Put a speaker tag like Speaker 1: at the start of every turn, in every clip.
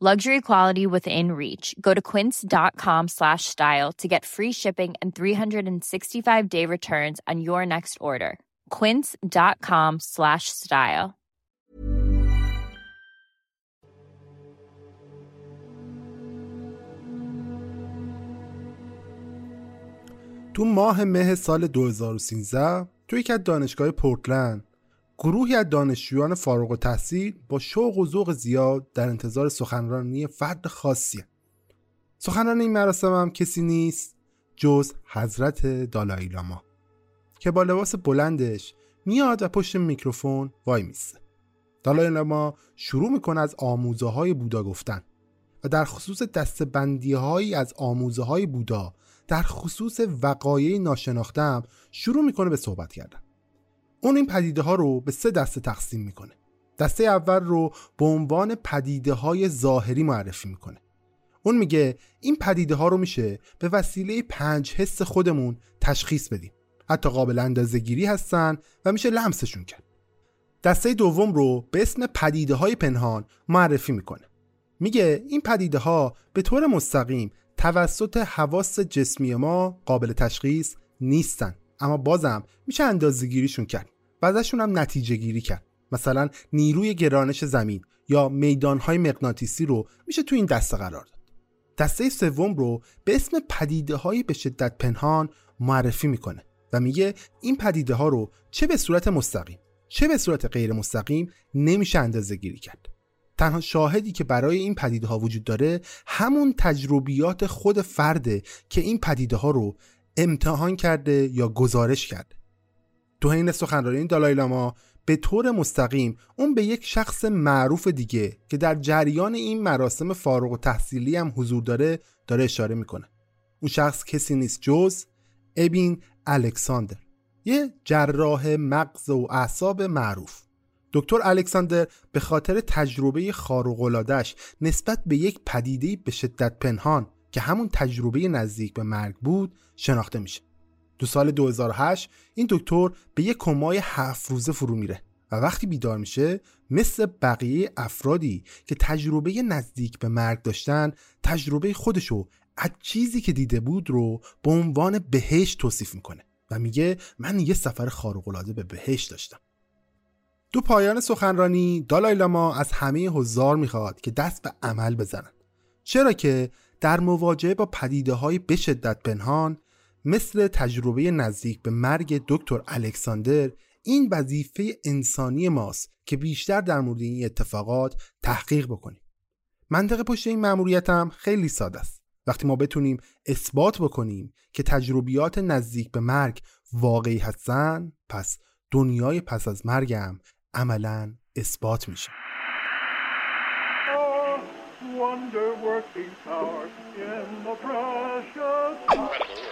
Speaker 1: Luxury quality within reach. Go to quince.com slash style to get free shipping and 365 day returns on your next order. Quince.com slash style.
Speaker 2: تو ماه مه سال 2013 تو یکی از دانشگاه پورتلند گروهی از دانشجویان فارغ التحصیل با شوق و ذوق زیاد در انتظار سخنرانی فرد خاصی سخنران این مراسم هم کسی نیست جز حضرت دالای لاما که با لباس بلندش میاد و پشت میکروفون وای میسته. دالای لاما شروع می‌کنه از آموزه های بودا گفتن و در خصوص دستبندی هایی از آموزه های بودا در خصوص وقایع ناشناختم شروع می‌کنه به صحبت کردن. اون این پدیده ها رو به سه دسته تقسیم می‌کنه. دسته اول رو به عنوان پدیده های ظاهری معرفی می‌کنه. اون میگه این پدیده ها رو میشه به وسیله پنج حس خودمون تشخیص بدیم. حتی قابل اندازه گیری هستن و میشه لمسشون کرد. دسته دوم رو به اسم پدیده های پنهان معرفی می‌کنه. میگه این پدیده ها به طور مستقیم توسط حواس جسمی ما قابل تشخیص نیستن اما بازم میشه اندازه گیریشون کرد. و ازشون هم نتیجه گیری کرد. مثلا نیروی گرانش زمین یا میدانهای مغناطیسی رو میشه تو این دسته قرار داد. دسته سوم رو به اسم پدیده های به شدت پنهان معرفی می‌کنه و میگه این پدیده ها رو چه به صورت مستقیم چه به صورت غیر مستقیم نمیشه اندازه گیری کرد. تنها شاهدی که برای این پدیده ها وجود داره همون تجربیات خود فرده که این پدیده ها رو امتحان کرده یا گزارش کرده. تو حین سخنرانی دالای لاما به طور مستقیم اون به یک شخص معروف دیگه که در جریان این مراسم فارغ و تحصیلی هم حضور داره داره اشاره می‌کنه. اون شخص کسی نیست جز ابین الکساندر یه جراح مغز و اعصاب معروف. دکتر الکساندر به خاطر تجربه خارق‌العاده‌اش نسبت به یک پدیده به شدت پنهان که همون تجربه نزدیک به مرگ بود شناخته میشه. تو سال 2008 این دکتر به یک کمای هفت روزه فرو میره و وقتی بیدار میشه مثل بقیه افرادی که تجربه نزدیک به مرگ داشتن تجربه خودشو از چیزی که دیده بود رو به عنوان بهشت توصیف می‌کنه و میگه من یه سفر خارق‌العاده به بهشت داشتم. دو پایان سخنرانی دالای لاما از همه حضار می‌خواد که دست به عمل بزنند چرا که در مواجهه با پدیده های به شدت پنهان مثل تجربه نزدیک به مرگ دکتر الکساندر این وظیفه انسانی ماست که بیشتر در مورد این اتفاقات تحقیق بکنیم. منطقه پشت این مأموریت هم خیلی ساده است. وقتی ما بتونیم اثبات بکنیم که تجربیات نزدیک به مرگ واقعی هستن پس دنیای پس از مرگم عملا اثبات میشه. Wonder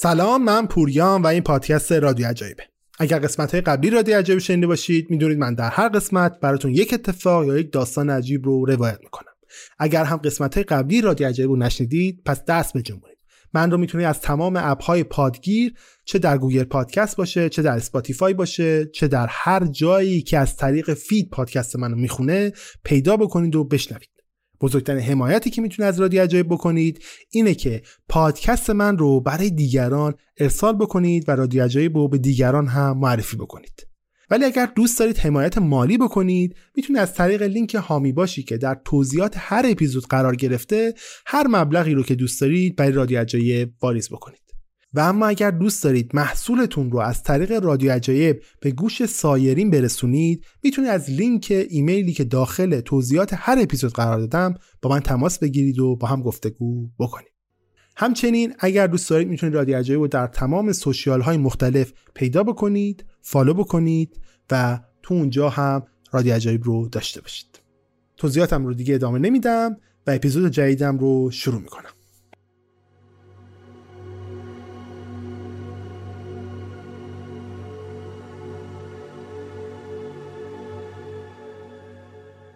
Speaker 2: سلام من پوریام و این پادکست رادیو عجایبه. اگر قسمت های قبلی رادیو عجایب شنیده باشید می‌دونید من در هر قسمت براتون یک اتفاق یا یک داستان عجیب رو روایت می‌کنم. اگر هم قسمت های قبلی رادیو عجایب رو نشنیدید پس دست بجنبونید من رو می‌تونید از تمام app های پادگیر چه در Google Podcast باشه چه در Spotify باشه چه در هر جایی که از طریق feed پادکست منو می‌خونه پیدا بکنید و بشنوید. بزرگترین حمایتی که می‌تونه از رادیو عجایب بکنید اینه که پادکست من رو برای دیگران ارسال بکنید و رادیو عجایب رو به دیگران هم معرفی بکنید. ولی اگر دوست دارید حمایت مالی بکنید می‌تونید از طریق لینک هامی باشی که در توضیحات هر اپیزود قرار گرفته هر مبلغی رو که دوست دارید برای رادیو عجایب واریز بکنید. و اما اگر دوست دارید محصولتون رو از طریق رادیو عجایب به گوش سایرین برسونید می‌تونید از لینک ایمیلی که داخل توضیحات هر اپیزود قرار دادم با من تماس بگیرید و با هم گفتگو بکنید. همچنین اگر دوست دارید می‌تونید رادیو عجایب رو در تمام سوشیال های مختلف پیدا بکنید فالو بکنید و تو اونجا هم رادیو عجایب رو داشته باشید. توضیحاتم رو دیگه ادامه نمیدم و اپیزود جدیدم رو شروع می‌کنم.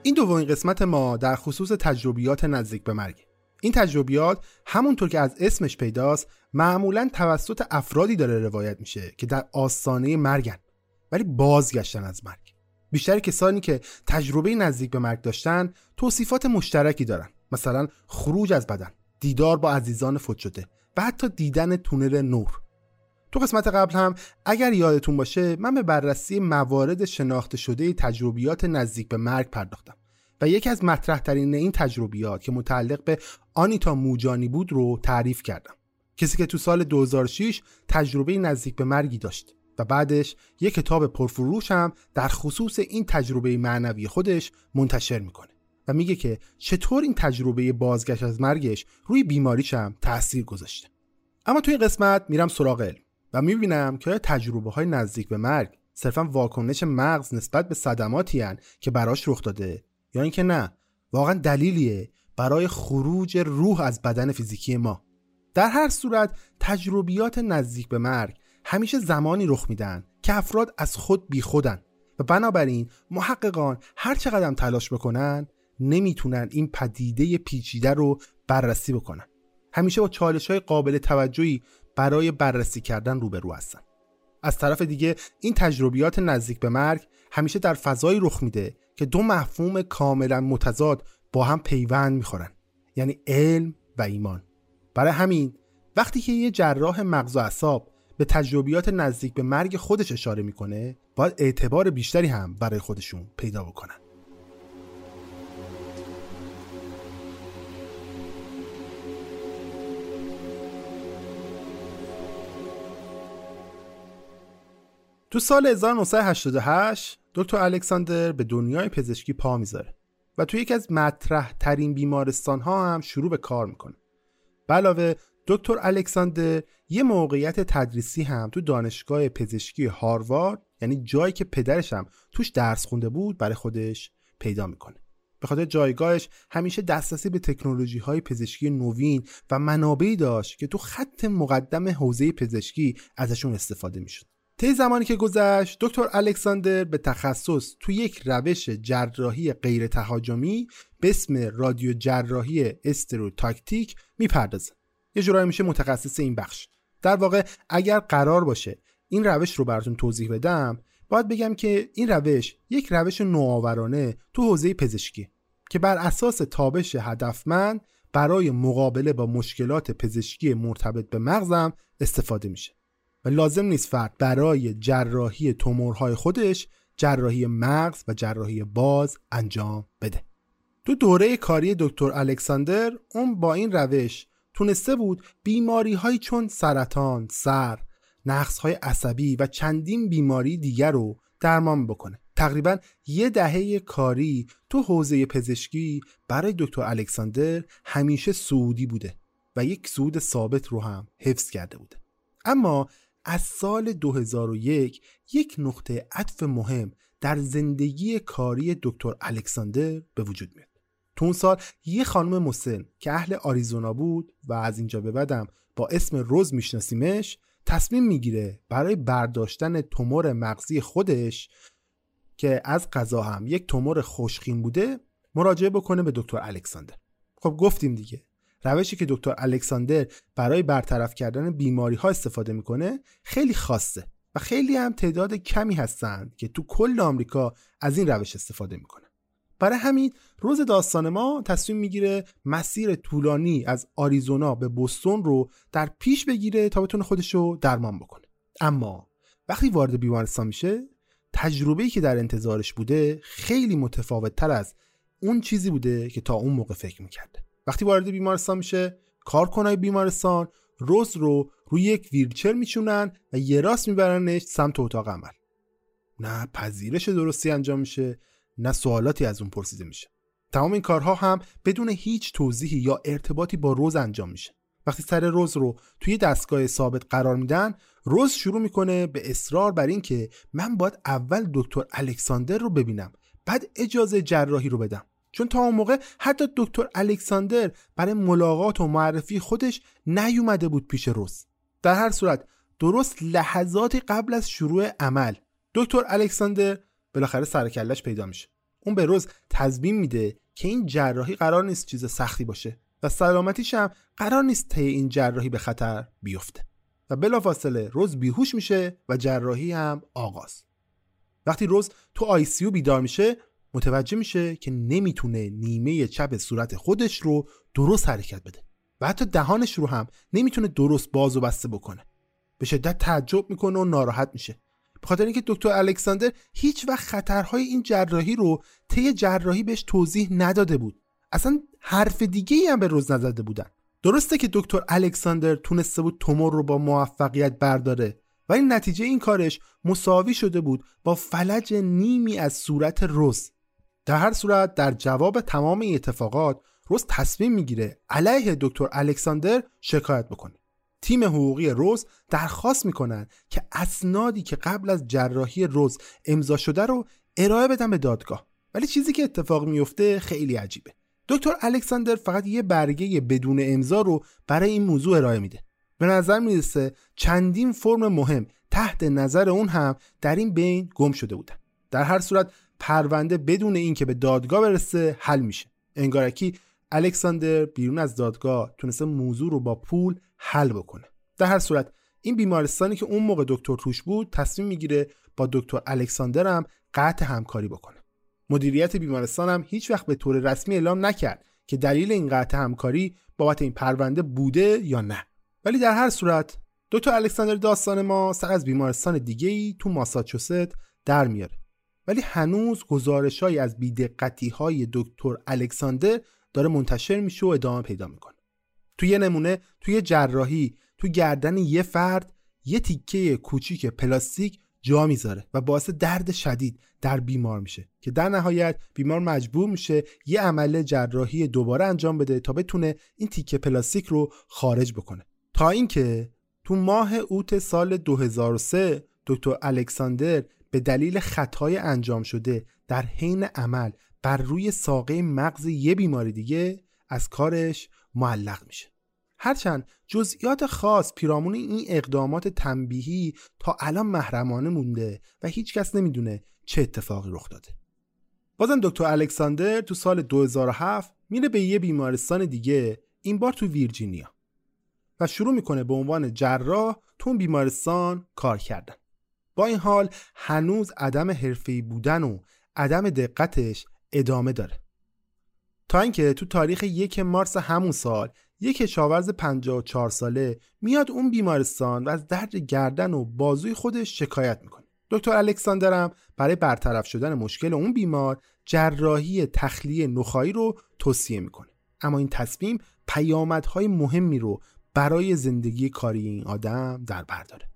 Speaker 2: این دومین قسمت ما در خصوص تجربیات نزدیک به مرگ. این تجربیات همونطور که از اسمش پیداست معمولا توسط افرادی داره روایت میشه که در آستانه مرگن ولی بازگشتن از مرگ. بیشتر کسانی که تجربه نزدیک به مرگ داشتن توصیفات مشترکی دارن. مثلا خروج از بدن دیدار با عزیزان فوت شده و حتی دیدن تونل نور. تو قسمت قبل هم اگر یادتون باشه من به بررسی موارد شناخته شده تجربیات نزدیک به مرگ پرداختم و یکی از مطرح ترین این تجربیات که متعلق به آنیتا موجانی بود رو تعریف کردم. کسی که تو سال 2006 تجربه نزدیک به مرگی داشت و بعدش یک کتاب پرفروش هم در خصوص این تجربه معنوی خودش منتشر می‌کنه و میگه که چطور این تجربه بازگشت از مرگش روی بیماریش هم تاثیر گذاشته. اما توی این قسمت میرم سراغ علم. و می‌بینم که تجربه های نزدیک به مرگ صرفا واکنش مغز نسبت به صدماتی که براش رخ داده یا اینکه نه واقعا دلیلیه برای خروج روح از بدن فیزیکی ما. در هر صورت تجربیات نزدیک به مرگ همیشه زمانی رخ میدن که افراد از خود بیخودن و بنابراین محققان هر چقدر تلاش بکنن نمی‌تونن این پدیده پیچیده رو بررسی بکنن. همیشه با چالش های قابل توجهی برای بررسی کردن روبرو هستن از طرف دیگه این تجربیات نزدیک به مرگ همیشه در فضایی رخ میده که دو مفهوم کاملا متضاد با هم پیوند می‌خورن یعنی علم و ایمان. برای همین وقتی که یه جراح مغز و اعصاب به تجربیات نزدیک به مرگ خودش اشاره می‌کنه باید اعتبار بیشتری هم برای خودشون پیدا بکنن. تو سال 1988 دکتر الکساندر به دنیای پزشکی پا می‌ذاره و تو یکی از مطرح ترین بیمارستان ها هم شروع به کار می‌کنه. علاوه دکتر الکساندر یه موقعیت تدریسی هم تو دانشگاه پزشکی هاروارد یعنی جایی که پدرش هم توش درس خونده بود برای خودش پیدا می‌کنه. به خاطر جایگاهش همیشه دسترسی به تکنولوژی های پزشکی نوین و منابعی داشت که تو خط مقدم حوزه پزشکی ازشون استفاده می‌شد. طی زمانی که گذشت دکتر الکساندر به تخصص تو یک روش جراحی غیر تهاجمی به اسم رادیو جراحی استروتاکتیک می‌پردازه. یه جورایی میشه متخصص این بخش. در واقع اگر قرار باشه این روش رو براتون توضیح بدم باید بگم که این روش یک روش نوآورانه تو حوزه پزشکی که بر اساس تابش هدفمند برای مقابله با مشکلات پزشکی مرتبط به مغزم استفاده میشه. و لازم نیست فرد برای جراحی تومورهای خودش جراحی مغز و جراحی باز انجام بده. تو دوره کاری دکتر الکساندر اون با این روش تونسته بود بیماری های چون سرطان، سر، نقص های عصبی و چندین بیماری دیگر رو درمان بکنه. تقریبا یه دهه کاری تو حوزه پزشکی برای دکتر الکساندر همیشه سعودی بوده و یک سود ثابت رو هم حفظ کرده بوده. اما از سال 2001 یک نقطه عطف مهم در زندگی کاری دکتر الکساندر به وجود میاد. تو اون سال یه خانم مسن که اهل آریزونا بود و از اینجا به بعدم با اسم روز میشناسیمش تصمیم می‌گیره برای برداشتن تومور مغزی خودش که از قضا هم یک تومور خوشخیم بوده مراجعه بکنه به دکتر الکساندر. خب گفتیم دیگه. روشی که دکتر الکساندر برای برطرف کردن بیماری ها استفاده می‌کنه خیلی خاصه و خیلی هم تعداد کمی هستند که تو کل آمریکا از این روش استفاده می‌کنن. برای همین روز داستان ما تصمیم می‌گیره مسیر طولانی از آریزونا به بوستون رو در پیش بگیره تا بتونه خودش رو درمان بکنه. اما وقتی وارد بیمارستان میشه تجربه‌ای که در انتظارش بوده خیلی متفاوت تر از اون چیزی بوده که تا اون موقع فکر می‌کرده. وقتی وارد بیمارستان میشه کارکنای بیمارستان روز رو روی یک ویلچر میچونن و یه راست میبرنش سمت اتاق عمل. نه پذیرش درستی انجام میشه نه سوالاتی از اون پرسیده میشه. تمام این کارها هم بدون هیچ توضیحی یا ارتباطی با روز انجام میشه. وقتی سر روز رو توی دستگاه ثابت قرار میدن روز شروع می‌کنه به اصرار بر اینکه من باید اول دکتر الکساندر رو ببینم بعد اجازه جراحی رو بدم. چون تا اون موقع حتی دکتر الکساندر برای ملاقات و معرفی خودش نیومده بود پیش روز در هر صورت درست لحظاتی قبل از شروع عمل دکتر الکساندر بالاخره سرکلش پیدا میشه. اون به روز تضمین میده که این جراحی قرار نیست چیز سختی باشه و سلامتیش هم قرار نیست طی این جراحی به خطر بیفته. و بلافاصله روز بیهوش میشه و جراحی هم آغاز. وقتی روز تو آی سی بیدار میشه متوجه میشه که نمی‌تونه نیمه چپ صورت خودش رو درست حرکت بده. و حتی دهانش رو هم نمی‌تونه درست باز و بسته بکنه. به شدت تعجب می‌کنه و ناراحت میشه. به خاطر اینکه دکتر الکساندر هیچ وقت خطرهای این جراحی رو طی جراحی بهش توضیح نداده بود. اصلا حرف دیگه ای هم به روز نزده بودن. درسته که دکتر الکساندر تونسته بود تومور رو با موفقیت برداره و این نتیجه این کارش مساوی شده بود با فلج نیمی از صورت روز در هر صورت در جواب تمام این اتفاقات روز تصمیم می‌گیره علیه دکتر الکساندر شکایت بکنه. تیم حقوقی روز درخواست می‌کنن که اسنادی که قبل از جراحی روز امضا شده رو ارائه بدن به دادگاه. ولی چیزی که اتفاق میفته خیلی عجیبه. دکتر الکساندر فقط یه برگه بدون امضا رو برای این موضوع ارائه میده. به نظر می‌رسه چندین فرم مهم تحت نظر اون هم در این بین گم شده بودن. در هر صورت پرونده بدون اینکه به دادگاه برسه حل میشه. انگارکی الکساندر بیرون از دادگاه تونسته موضوع رو با پول حل بکنه. در هر صورت این بیمارستانی که اون موقع دکتر توش بود تصمیم می‌گیره با دکتر الکساندر هم قطع همکاری بکنه. مدیریت بیمارستان هم هیچ وقت به طور رسمی اعلام نکرد که دلیل این قطع همکاری بابت این پرونده بوده یا نه. ولی در هر صورت دکتر الکساندر داستان ما سر از بیمارستان دیگه ای تو ماساچوست در میاره. ولی هنوز گزارش های از بیدقتی های دکتر الکساندر داره منتشر میشه و ادامه پیدا می‌کنه. توی یه نمونه توی جراحی تو گردن یه فرد یه تیکه کوچیک پلاستیک جا می‌ذاره و باعث درد شدید در بیمار میشه که در نهایت بیمار مجبور میشه یه عمل جراحی دوباره انجام بده تا بتونه این تیکه پلاستیک رو خارج بکنه. تا اینکه تو ماه اوت سال 2003 دکتر الکساندر به دلیل خطای انجام شده در حین عمل بر روی ساقه مغز یه بیمار دیگه از کارش معلق میشه. هرچند جزئیات خاص پیرامون این اقدامات تنبیهی تا الان محرمانه مونده و هیچکس نمی‌دونه چه اتفاقی رخ داده. بازم دکتر الکساندر تو سال 2007 میره به یه بیمارستان دیگه این بار تو ویرجینیا. و شروع می‌کنه به عنوان جراح تو بیمارستان کار کردن. با این حال هنوز عدم حرفه‌ای بودن و عدم دقتش ادامه داره. تا اینکه تو تاریخ یک مارس همون سال یک کشاورز 54 ساله میاد اون بیمارستان و از درد گردن و بازوی خودش شکایت می‌کنه. دکتر الکساندر هم برای برطرف شدن مشکل اون بیمار جراحی تخلیه نخایی رو توصیه می‌کنه. اما این تصمیم پیامدهای مهمی رو برای زندگی کاری این آدم در بر داره.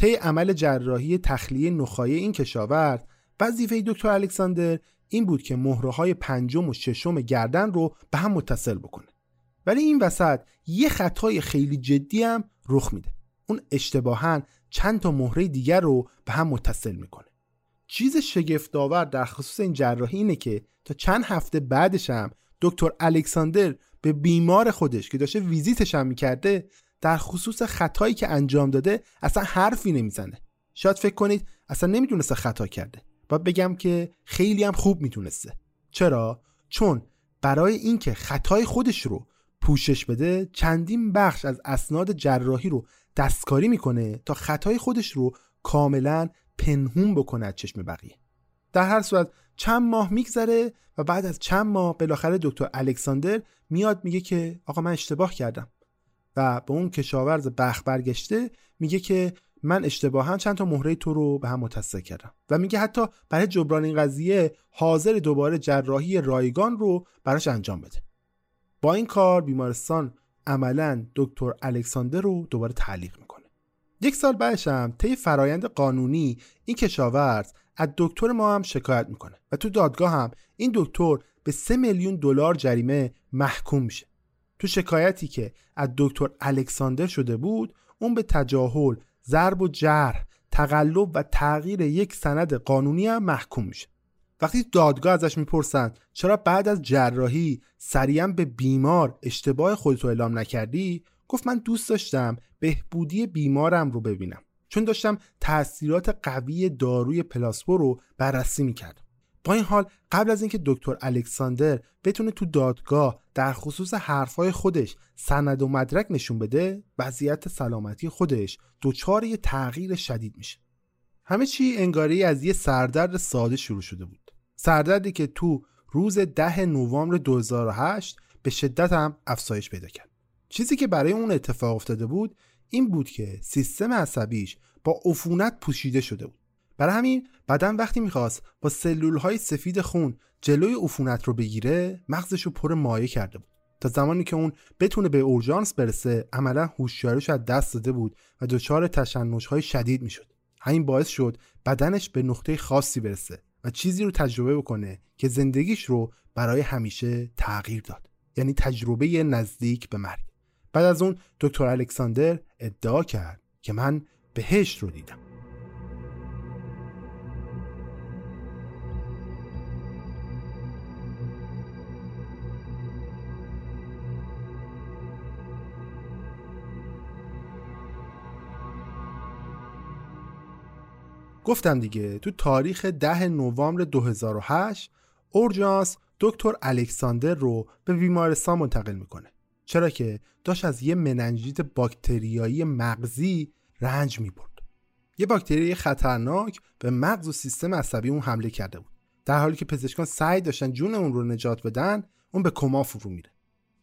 Speaker 2: طی عمل جراحی تخلیه نخایی این کشاورز وظیفه دکتر الکساندر این بود که مهره های پنجم و ششم گردن رو به هم متصل بکنه. ولی این وسط یه خطای خیلی جدی هم رخ میده. اون اشتباها چند تا مهره دیگر رو به هم متصل می‌کنه. چیز شگفتآور در خصوص این جراحی اینه که تا چند هفته بعدش هم دکتر الکساندر به بیمار خودش که داشته ویزیتش هم می‌کرده در خصوص خطایی که انجام داده اصلا حرفی نمی‌زنه. شاید فکر کنید اصلا نمی‌دونسته خطا کرده. و بگم که خیلی هم خوب می‌تونسته چرا؟ چون برای اینکه خطای خودش رو پوشش بده چندین بخش از اسناد جراحی رو دستکاری می‌کنه تا خطای خودش رو کاملا پنهون بکنه از چشم بقیه. در هر صورت چند ماه میگذره و بعد از چند ماه بالاخره دکتر الکساندر میاد میگه که آقا من اشتباه کردم. به اون کشاورز بخ برگشته میگه که من اشتباها چند تا مهره تو رو به هم متصل کردم. و میگه حتی برای جبران این قضیه حاضر دوباره جراحی رایگان رو براش انجام بده. با این کار بیمارستان عملا دکتر الکساندر رو دوباره تعلیق می‌کنه. یک سال بعدش هم طی فرایند قانونی این کشاورز از دکتر ما هم شکایت می‌کنه و تو دادگاه هم این دکتر به 3 میلیون دلار جریمه محکوم میشه. تو شکایتی که از دکتر الکساندر شده بود اون به تجاهل ضرب و جرح تقلب و تغییر یک سند قانونی هم محکوم میشه. وقتی دادگاه ازش می‌پرسن چرا بعد از جراحی سریعا به بیمار اشتباه خودتو اعلام نکردی؟ گفت من دوست داشتم بهبودی بیمارم رو ببینم. چون داشتم تاثیرات قوی داروی پلاسپو رو بررسی می‌کردم. با این حال قبل از اینکه دکتر الکساندر بتونه تو دادگاه در خصوص حرفهای خودش سند و مدرک نشون بده وضعیت سلامتی خودش دچار یه تغییر شدید میشه. همه چی انگاری از یه سردرد ساده شروع شده بود. سردردی که تو روز ده نوامبر 2008 به شدت هم افزایش پیدا کرد. چیزی که برای اون اتفاق افتاده بود این بود که سیستم عصبیش با عفونت پوشیده شده بود. برای همین بدن وقتی می‌خواست با سلول های سفید خون جلوی عفونت رو بگیره مغزش رو پر مایع کرده بود. تا زمانی که اون بتونه به اورژانس برسه عملا هوشیاریش از دست داده بود و دچار تشنج های شدید می‌شد. همین باعث شد بدنش به نقطه خاصی برسه و چیزی رو تجربه بکنه که زندگیش رو برای همیشه تغییر داد. یعنی تجربه نزدیک به مرگ. بعد از اون دکتر الکساندر ادعا کرد که من بهشت رو دیدم. گفتم دیگه تو تاریخ ده نوامبر 2008 اورژانس دکتر الکساندر رو به بیمارستان منتقل می‌کنه. چرا که داشت از یه مننژیت باکتریایی مغزی رنج می‌برد. یه باکتری خطرناک به مغز و سیستم عصبی اون حمله کرده بود. در حالی که پزشکان سعی داشتن جون اون رو نجات بدن اون به کما فرو میره.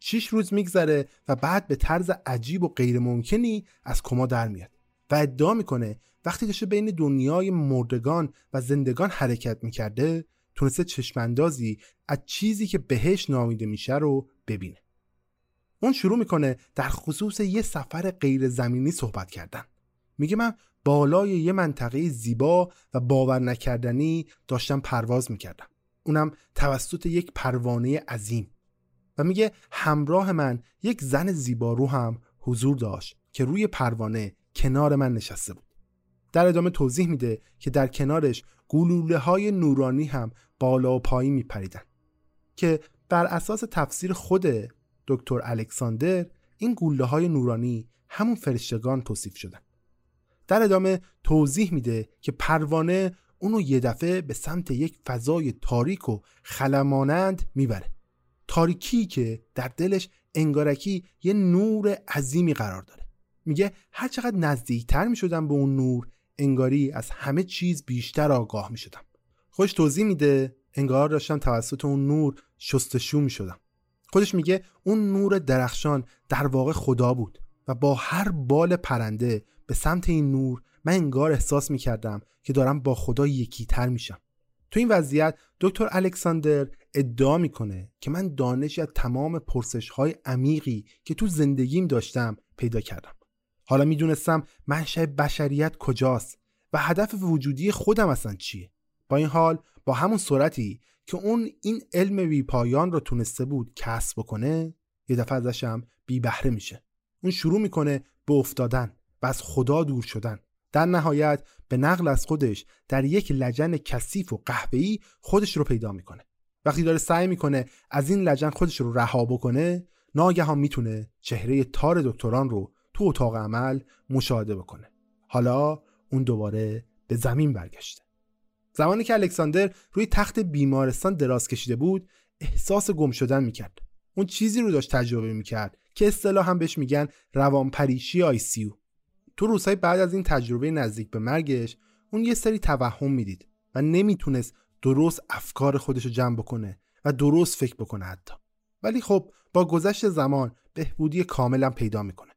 Speaker 2: شیش روز میگذره و بعد به طرز عجیب و غیر ممکنی از کما در میاد. و ادعا می‌کنه وقتی داشته بین دنیای مردگان و زندگان حرکت می‌کرده تونسته چشماندازی از چیزی که بهش نامیده میشه رو ببینه. اون شروع می‌کنه در خصوص یه سفر غیر زمینی صحبت کردن. میگه من بالای یه منطقه زیبا و باور نکردنی داشتم پرواز می‌کردم. اونم توسط یک پروانه عظیم. و میگه همراه من یک زن زیبارو هم حضور داشت که روی پروانه کنار من نشسته بود. در ادامه توضیح میده که در کنارش گلوله های نورانی هم بالا و پایین میپریدن که بر اساس تفسیر خود دکتر الکساندر این گوله های نورانی همون فرشتگان توصیف شدن. در ادامه توضیح میده که پروانه اونو یه دفعه به سمت یک فضای تاریک و خلمانند می‌بره. تاریکی که در دلش انگارکی یه نور عظیمی قرار داره. میگه هر چقدر نزدیکتر می‌شدم به اون نور انگاری از همه چیز بیشتر آگاه می‌شدم. خوش توضیح میده انگار داشتم توسط اون نور شستشو می‌شدم. خودش میگه اون نور درخشان در واقع خدا بود و با هر بال پرنده به سمت این نور من انگار احساس می‌کردم که دارم با خدا یکی تر میشم. تو این وضعیت دکتر الکساندر ادعا می‌کنه که من دانشی از تمام پرسش های عمیقی که تو زندگیم داشتم پیدا کردم. حالا می‌دونستم منشأ بشریت کجاست و هدف وجودی خودم اصلا چیه. با این حال با همون سرعتی که اون این علم بی پایان رو تونسته بود کسب بکنه یه دفعه ازشم بی بهره میشه. اون شروع می‌کنه به افتادن و از خدا دور شدن. در نهایت به نقل از خودش در یک لجن کثیف و قهوه‌ای خودش رو پیدا می‌کنه. وقتی داره سعی می‌کنه از این لجن خودش رو رها بکنه ناگهان می‌تونه چهره تار دکتران رو تو اتاق عمل مشاهده بکنه. حالا اون دوباره به زمین برگشته. زمانی که الکساندر روی تخت بیمارستان دراز کشیده بود احساس گم شدن می‌کرد. اون چیزی رو داشت تجربه می‌کرد که اصطلاح هم بهش میگن روانپریشی آی سی تو روزهای بعد از این تجربه نزدیک به مرگش اون یه سری توهم می‌دید و نمی‌تونست درست افکار خودش رو جمع بکنه و درست فکر بکنه حتی. ولی خب با گذشت زمان بهبودی کاملا پیدا می‌کنه.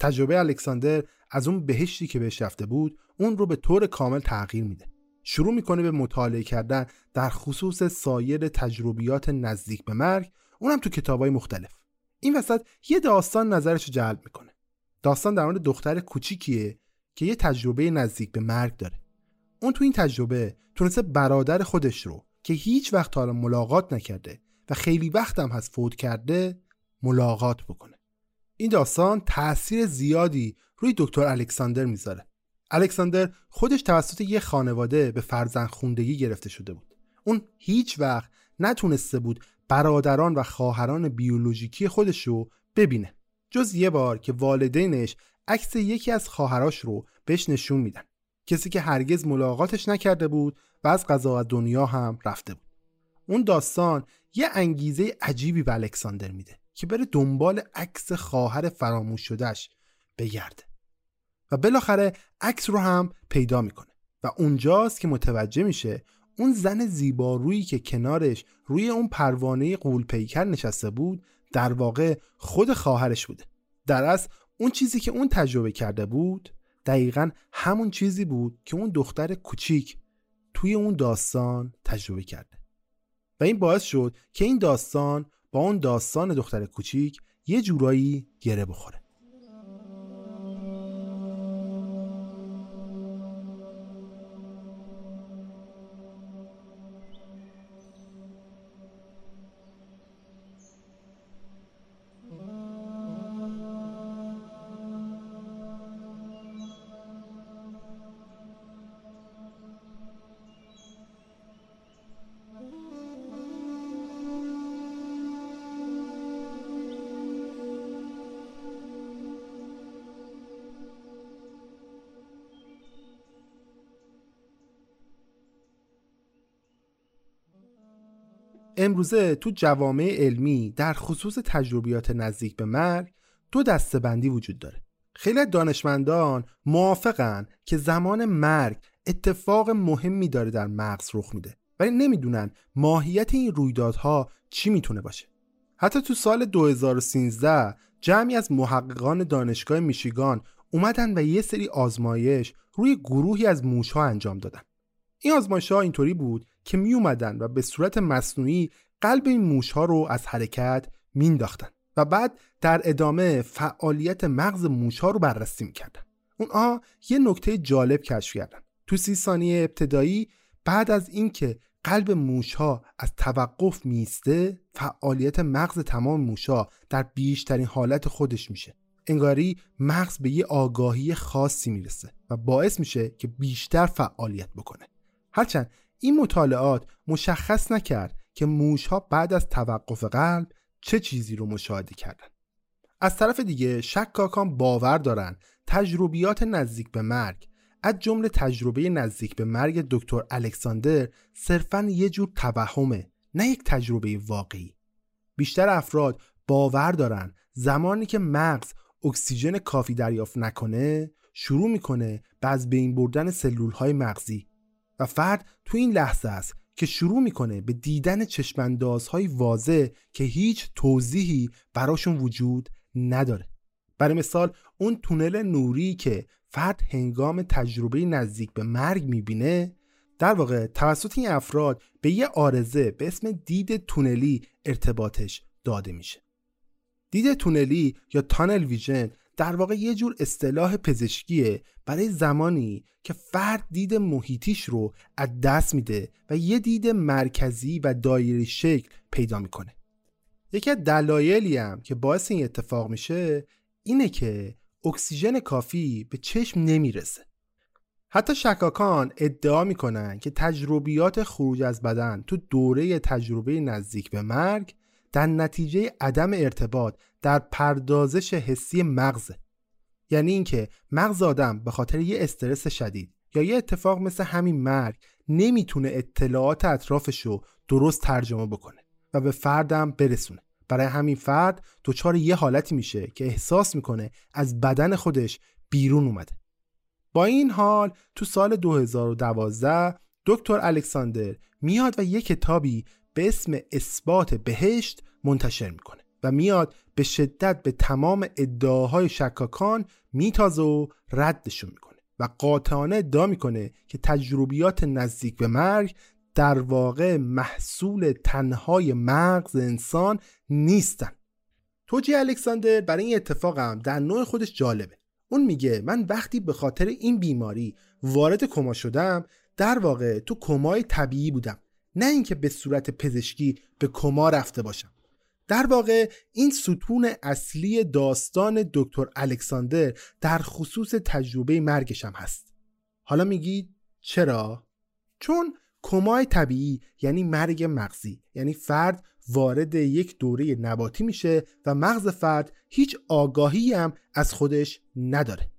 Speaker 2: تجربه الکساندر از اون بهشتی که بهش رفته بود اون رو به طور کامل تغییر میده. شروع می‌کنه به مطالعه کردن در خصوص سایر تجربیات نزدیک به مرگ اونم تو کتابای مختلف. این وسط یه داستان نظرش رو جلب می‌کنه. داستان در مورد دختر کوچیکیه که یه تجربه نزدیک به مرگ داره. اون تو این تجربه تونسته برادر خودش رو که هیچ وقت حالا ملاقات نکرده و خیلی وقت هم هست فوت کرده ملاقات بکنه. این داستان تاثیر زیادی روی دکتر الکساندر می‌ذاره. الکساندر خودش توسط یه خانواده به فرزند خوندگی گرفته شده بود. اون هیچ وقت نتونسته بود برادران و خواهران بیولوژیکی خودش رو ببینه. جز یه بار که والدینش عکس یکی از خواهراش رو بهش نشون میدن. کسی که هرگز ملاقاتش نکرده بود و از قضا دنیا هم رفته بود. اون داستان یه انگیزه عجیبی به الکساندر میده. که بره دنبال عکس خواهر فراموش شدهش بگرده. و بالاخره عکس رو هم پیدا می‌کنه. و اونجاست که متوجه میشه اون زن زیبارویی که کنارش روی اون پروانه قول پیکر نشسته بود در واقع خود خواهرش بوده. در اصل اون چیزی که اون تجربه کرده بود دقیقا همون چیزی بود که اون دختر کوچیک توی اون داستان تجربه کرده. و این باعث شد که این داستان با اون داستان دختر کوچیک یه جورایی گره بخوره. امروزه تو جوامع علمی در خصوص تجربیات نزدیک به مرگ دو دسته بندی وجود داره. خیلی دانشمندان موافقن که زمان مرگ اتفاق مهمی داره در مغز رخ میده ولی نمی‌دونن ماهیت این رویدادها چی می‌تونه باشه. حتی تو سال 2013 جمعی از محققان دانشگاه میشیگان اومدن و یه سری آزمایش روی گروهی از موشها انجام دادن. این آزمایش ها اینطوری بود که می اومدن و به صورت مصنوعی قلب این موش ها رو از حرکت مینداختن و بعد در ادامه فعالیت مغز موش ها رو بررسی می‌کردن. اونها یه نکته جالب کشف کردن. تو سی ثانیه ابتدایی بعد از اینکه قلب موش ها از توقف میسته فعالیت مغز تمام موش ها در بیشترین حالت خودش میشه. انگاری مغز به یه آگاهی خاصی می‌رسه و باعث میشه که بیشتر فعالیت بکنه. هرچند این مطالعات مشخص نکرد که موشها بعد از توقف قلب چه چیزی رو مشاهده کردن از طرف دیگه شکاکان باور دارن تجربیات نزدیک به مرگ از جمله تجربه نزدیک به مرگ دکتر الکساندر صرفا یه جور توهمه نه یک تجربه واقعی. بیشتر افراد باور دارن زمانی که مغز اکسیژن کافی دریافت نکنه شروع می‌کنه به از بین بردن سلول های مغزی. و فرد تو این لحظه است که شروع می‌کنه به دیدن چشماندازهای واضح که هیچ توضیحی براشون وجود نداره. برای مثال اون تونل نوری که فرد هنگام تجربه نزدیک به مرگ می‌بینه در واقع توسط این افراد به یه آرزه به اسم دید تونلی ارتباطش داده میشه. دید تونلی یا تانل ویژن در واقع یه جور اصطلاح پزشکیه برای زمانی که فرد دید محیطیش رو از دست میده و یه دید مرکزی و دایری شکل پیدا می‌کنه. یکی از دلایلی هم که باعث این اتفاق میشه اینه که اکسیژن کافی به چشم نمی‌رسه. حتی شکاکان ادعا می‌کنن که تجربیات خروج از بدن تو دوره تجربه نزدیک به مرگ در نتیجه عدم ارتباط در پردازش حسی مغزه یعنی اینکه مغز آدم به خاطر یه استرس شدید یا یه اتفاق مثل همین مرگ نمی‌تونه اطلاعات اطرافش رو درست ترجمه بکنه و به فردم برسونه. برای همین فرد دچار یه حالتی میشه که احساس می‌کنه از بدن خودش بیرون اومده. با این حال تو سال 2012 دکتر الکساندر میاد و یه کتابی به اسم اثبات بهشت منتشر می‌کنه و میاد به شدت به تمام ادعاهای شکاکان میتازه و ردشون می‌کنه و قاطعانه ادعا می‌کنه که تجربیات نزدیک به مرگ در واقع محصول تنهای مغز انسان نیستن. توجی الکساندر برای این اتفاقم در نوع خودش جالبه. اون میگه من وقتی به خاطر این بیماری وارد کما شدم در واقع تو کمای طبیعی بودم. نه اینکه به صورت پزشکی به کما رفته باشم. در واقع این ستون اصلی داستان دکتر الکساندر در خصوص تجربه مرگشم هست. حالا میگید چرا؟ چون کمای طبیعی یعنی مرگ مغزی یعنی فرد وارد یک دوره نباتی میشه و مغز فرد هیچ آگاهی هم از خودش نداره.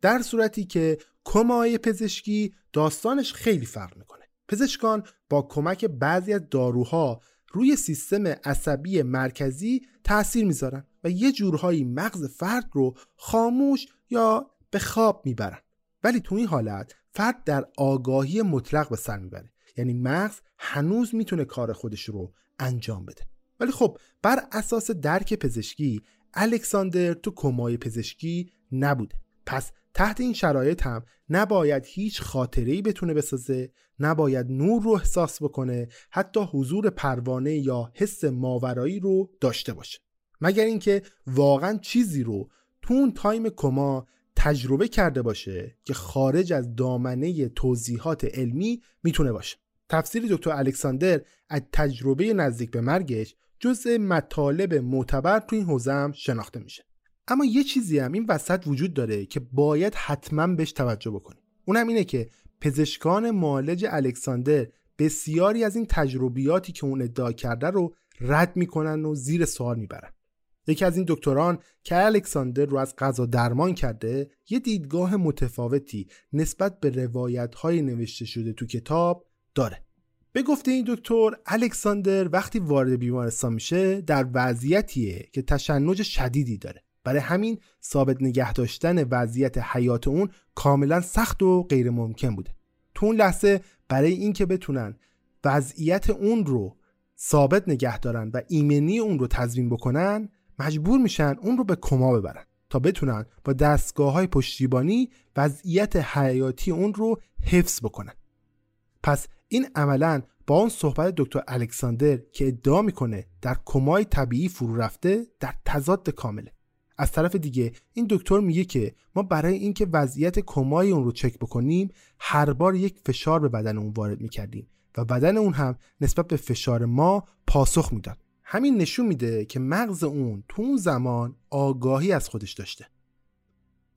Speaker 2: در صورتی که کمای پزشکی داستانش خیلی فرق می‌کنه. پزشکان با کمک بعضی از داروها روی سیستم عصبی مرکزی تاثیر می‌ذارن و یه جورهایی مغز فرد رو خاموش یا به خواب می‌برن. ولی تو این حالت فرد در آگاهی مطلق به سر می‌بره. یعنی مغز هنوز می‌تونه کار خودش رو انجام بده. ولی خب بر اساس درک پزشکی الکساندر تو کمای پزشکی نبوده. پس تحت این شرایط هم نباید هیچ خاطره‌ای بتونه بسازه نباید نور رو احساس بکنه حتی حضور پروانه یا حس ماورایی رو داشته باشه. مگر اینکه واقعا چیزی رو تو اون تایم کما تجربه کرده باشه که خارج از دامنه توضیحات علمی می‌تونه باشه. تفسیر دکتر الکساندر از تجربه نزدیک به مرگش جزء مطالب معتبر تو این حوزه شناخته میشه. اما یه چیزی هم این وسط وجود داره که باید حتما بهش توجه بکنیم. اونم اینه که پزشکان معالج الکساندر بسیاری از این تجربیاتی که اون ادعا کرده رو رد می‌کنن و زیر سوال می‌برن. یکی از این دکتران که الکساندر رو از غذا درمان کرده یه دیدگاه متفاوتی نسبت به روایت های نوشته شده تو کتاب داره. به گفته این دکتر الکساندر وقتی وارد بیمارستان میشه در وضعیتیه که تشنج شدیدی داره. برای همین ثابت نگه داشتن وضعیت حیات اون کاملا سخت و غیر ممکن بوده. تو اون لحظه برای اینکه بتونن وضعیت اون رو ثابت نگه دارن و ایمنی اون رو تضمین بکنن مجبور میشن اون رو به کما ببرن تا بتونن با دستگاه های پشتیبانی وضعیت حیاتی اون رو حفظ بکنن. پس این عملا با اون صحبت دکتر الکساندر که ادعا می‌کنه در کمای طبیعی فرو رفته در تضاد کامله. از طرف دیگه این دکتر میگه که ما برای اینکه وضعیت کمای اون رو چک بکنیم هر بار یک فشار به بدن اون وارد می‌کردیم و بدن اون هم نسبت به فشار ما پاسخ می‌داد. همین نشون میده که مغز اون تو اون زمان آگاهی از خودش داشته.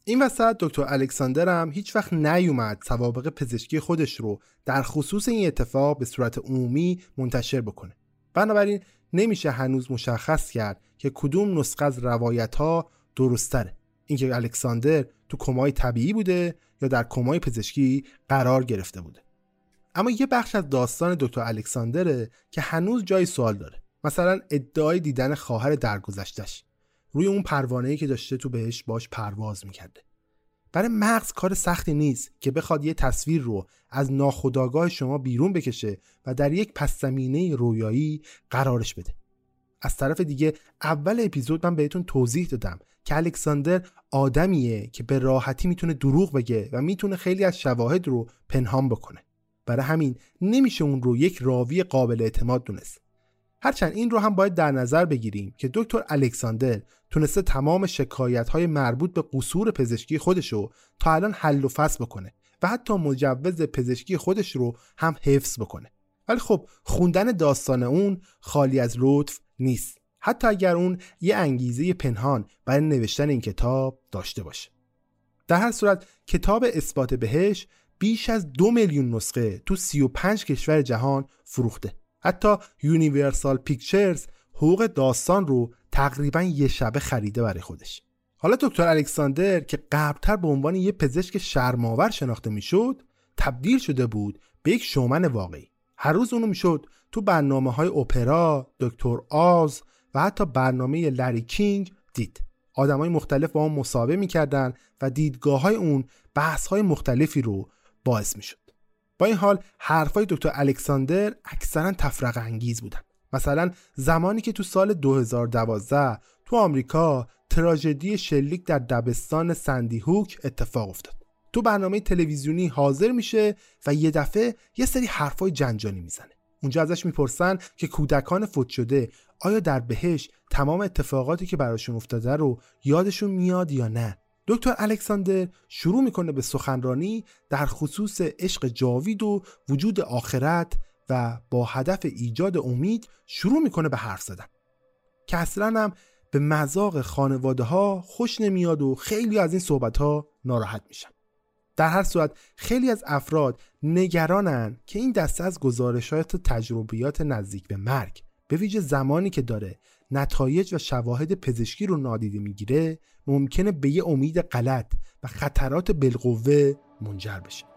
Speaker 2: این وسط دکتر الکساندر هم هیچ وقت نیومد سوابق پزشکی خودش رو در خصوص این اتفاق به صورت عمومی منتشر بکنه. بنابراین نمیشه هنوز مشخص کرد که کدوم نسخه از روایت ها درستره. اینکه الکساندر تو کمای طبیعی بوده یا در کمای پزشکی قرار گرفته بوده. اما یه بخش از داستان دکتر الکساندره که هنوز جای سوال داره. مثلا ادعای دیدن خواهر درگذشتش روی اون پروانه‌ای که داشته تو بهش باش پرواز می‌کرده. برای مغز کار سختی نیست که بخواد یه تصویر رو از ناخودآگاه شما بیرون بکشه و در یک پس زمینه رویایی قرارش بده. از طرف دیگه اول اپیزود من بهتون توضیح دادم که الکساندر آدمیه که به راحتی می‌تونه دروغ بگه و می‌تونه خیلی از شواهد رو پنهان بکنه. برای همین نمیشه اون رو یک راوی قابل اعتماد دونست. هرچند این رو هم باید در نظر بگیریم که دکتر الکساندر تونسته تمام شکایت های مربوط به قصور پزشکی خودش رو تا الان حل و فصل بکنه و حتی مجوز پزشکی خودش رو هم حفظ بکنه. ولی خب خوندن داستان اون خالی از لطف نیست. حتی اگر اون یه انگیزه پنهان برای نوشتن این کتاب داشته باشه. در هر صورت کتاب اثبات بهشت بیش از دو میلیون نسخه تو 35 کشور جهان فروخته. حتی Universal Pictures حقوق داستان رو تقریبا یه شبه خریده برای خودش حالا دکتر الکساندر که قبلتر به عنوان یه پزشک شرم‌آور شناخته می‌شد تبدیل شده بود به یک شومن واقعی هر روز اونو می‌شد تو برنامه های اپرا، دکتر آز و حتی برنامه لری کینگ دید. آدم های مختلف با اون مصاحبه می‌کردن و دیدگاه های اون بحث های مختلفی رو باعث می‌شد. با این حال حرفای دکتر الکساندر اکثرا تفرق انگیز بودن. مثلا زمانی که تو سال 2012 تو آمریکا تراژدی شلیک در دبستان سندی هوک اتفاق افتاد. تو برنامه تلویزیونی حاضر میشه و یه دفعه یه سری حرفای جنجانی می‌زنه. اونجا ازش می‌پرسن که کودکان فوت شده آیا در بهش تمام اتفاقاتی که براشون افتاده رو یادشون میاد یا نه دکتر الکساندر شروع می‌کنه به سخنرانی در خصوص عشق جاوید و وجود آخرت و با هدف ایجاد امید شروع می‌کنه به حرف زدن. که اصلا هم به مذاق خانواده ها خوش نمیاد و خیلی از این صحبت ها ناراحت میشن. در هر صورت خیلی از افراد نگرانن که این دسته از گزارشات تجربیات نزدیک به مرگ به ویژه زمانی که داره نتایج و شواهد پزشکی رو نادیده می‌گیره ممکنه به یه امید غلط و خطرات بالقوه منجر بشه.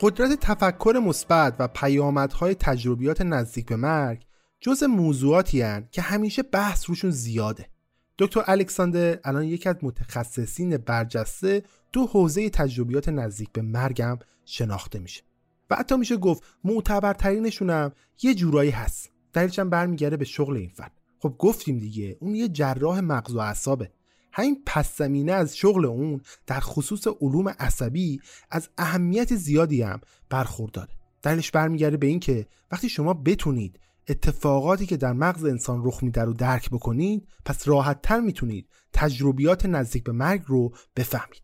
Speaker 2: قدرت تفکر مثبت و پیامدهای تجربیات نزدیک به مرگ جز موضوعاتی هن که همیشه بحث روشون زیاده. دکتر الکساندر الان یکی از متخصصین برجسته تو حوزه تجربیات نزدیک به مرگم شناخته میشه. و حتی میشه گفت هم یه جورایی هست. دلیلش هم برمیگرده به شغل این فن. خب گفتیم دیگه اون یه جراح مغز و اعصابه. همین پس زمینه از شغل اون در خصوص علوم عصبی از اهمیت زیادی هم برخورداره. دلیلش برمیگرده به اینکه وقتی شما بتونید اتفاقاتی که در مغز انسان رخ میده رو درک بکنید پس راحت تر می‌تونید تجربیات نزدیک به مرگ رو بفهمید.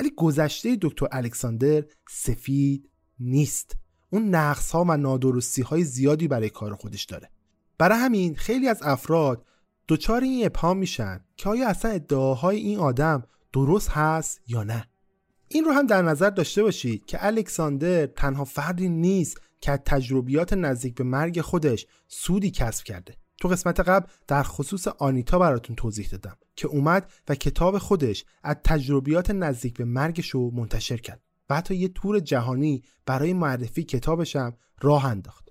Speaker 2: ولی گذشته دکتر الکساندر سفید نیست. اون نقص ها و نادرستی های زیادی برای کار خودش داره. برای همین خیلی از افراد دچار این ابهام میشن که آیا اصلا ادعاهای این آدم درست هست یا نه؟ این رو هم در نظر داشته باشید که الکساندر تنها فردی نیست که از تجربیات نزدیک به مرگ خودش سودی کسب کرده. تو قسمت قبل در خصوص آنیتا براتون توضیح دادم که اومد و کتاب خودش از تجربیات نزدیک به مرگش رو منتشر کرد و حتی یه تور جهانی برای معرفی کتابش هم راه انداخت.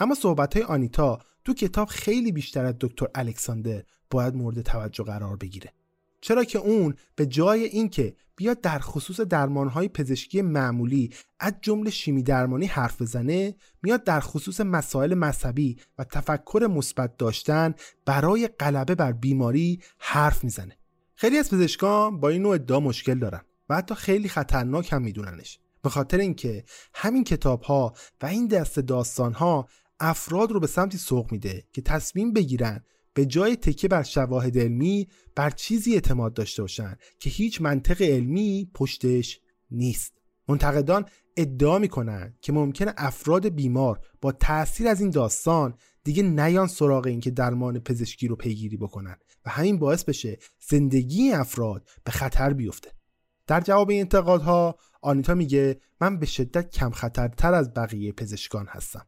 Speaker 2: اما صحبت های آنیتا تو کتاب خیلی بیشتر از دکتر الکساندر باید مورد توجه قرار بگیره. چرا که اون به جای اینکه بیاد در خصوص درمانهای پزشکی معمولی از جمله شیمی درمانی حرف بزنه میاد در خصوص مسائل مذهبی و تفکر مثبت داشتن برای غلبه بر بیماری حرف می‌زنه. خیلی از پزشکان با این نوع ادعا مشکل دارن و حتی خیلی خطرناک هم میدوننش. به خاطر اینکه همین کتاب ها و این دست داستان ها افراد رو به سمتی سوق میده که تصمیم بگیرن به جای تکیه بر شواهد علمی بر چیزی اعتماد داشته باشن که هیچ منطق علمی پشتش نیست. منتقدان ادعا می‌کنن که ممکنه افراد بیمار با تاثیر از این داستان دیگه نیان سراغ این که درمان پزشکی رو پیگیری بکنن و همین باعث بشه زندگی افراد به خطر بیفته. در جواب این انتقادها آنیتا میگه من به شدت کم خطرتر از بقیه پزشکان هستم.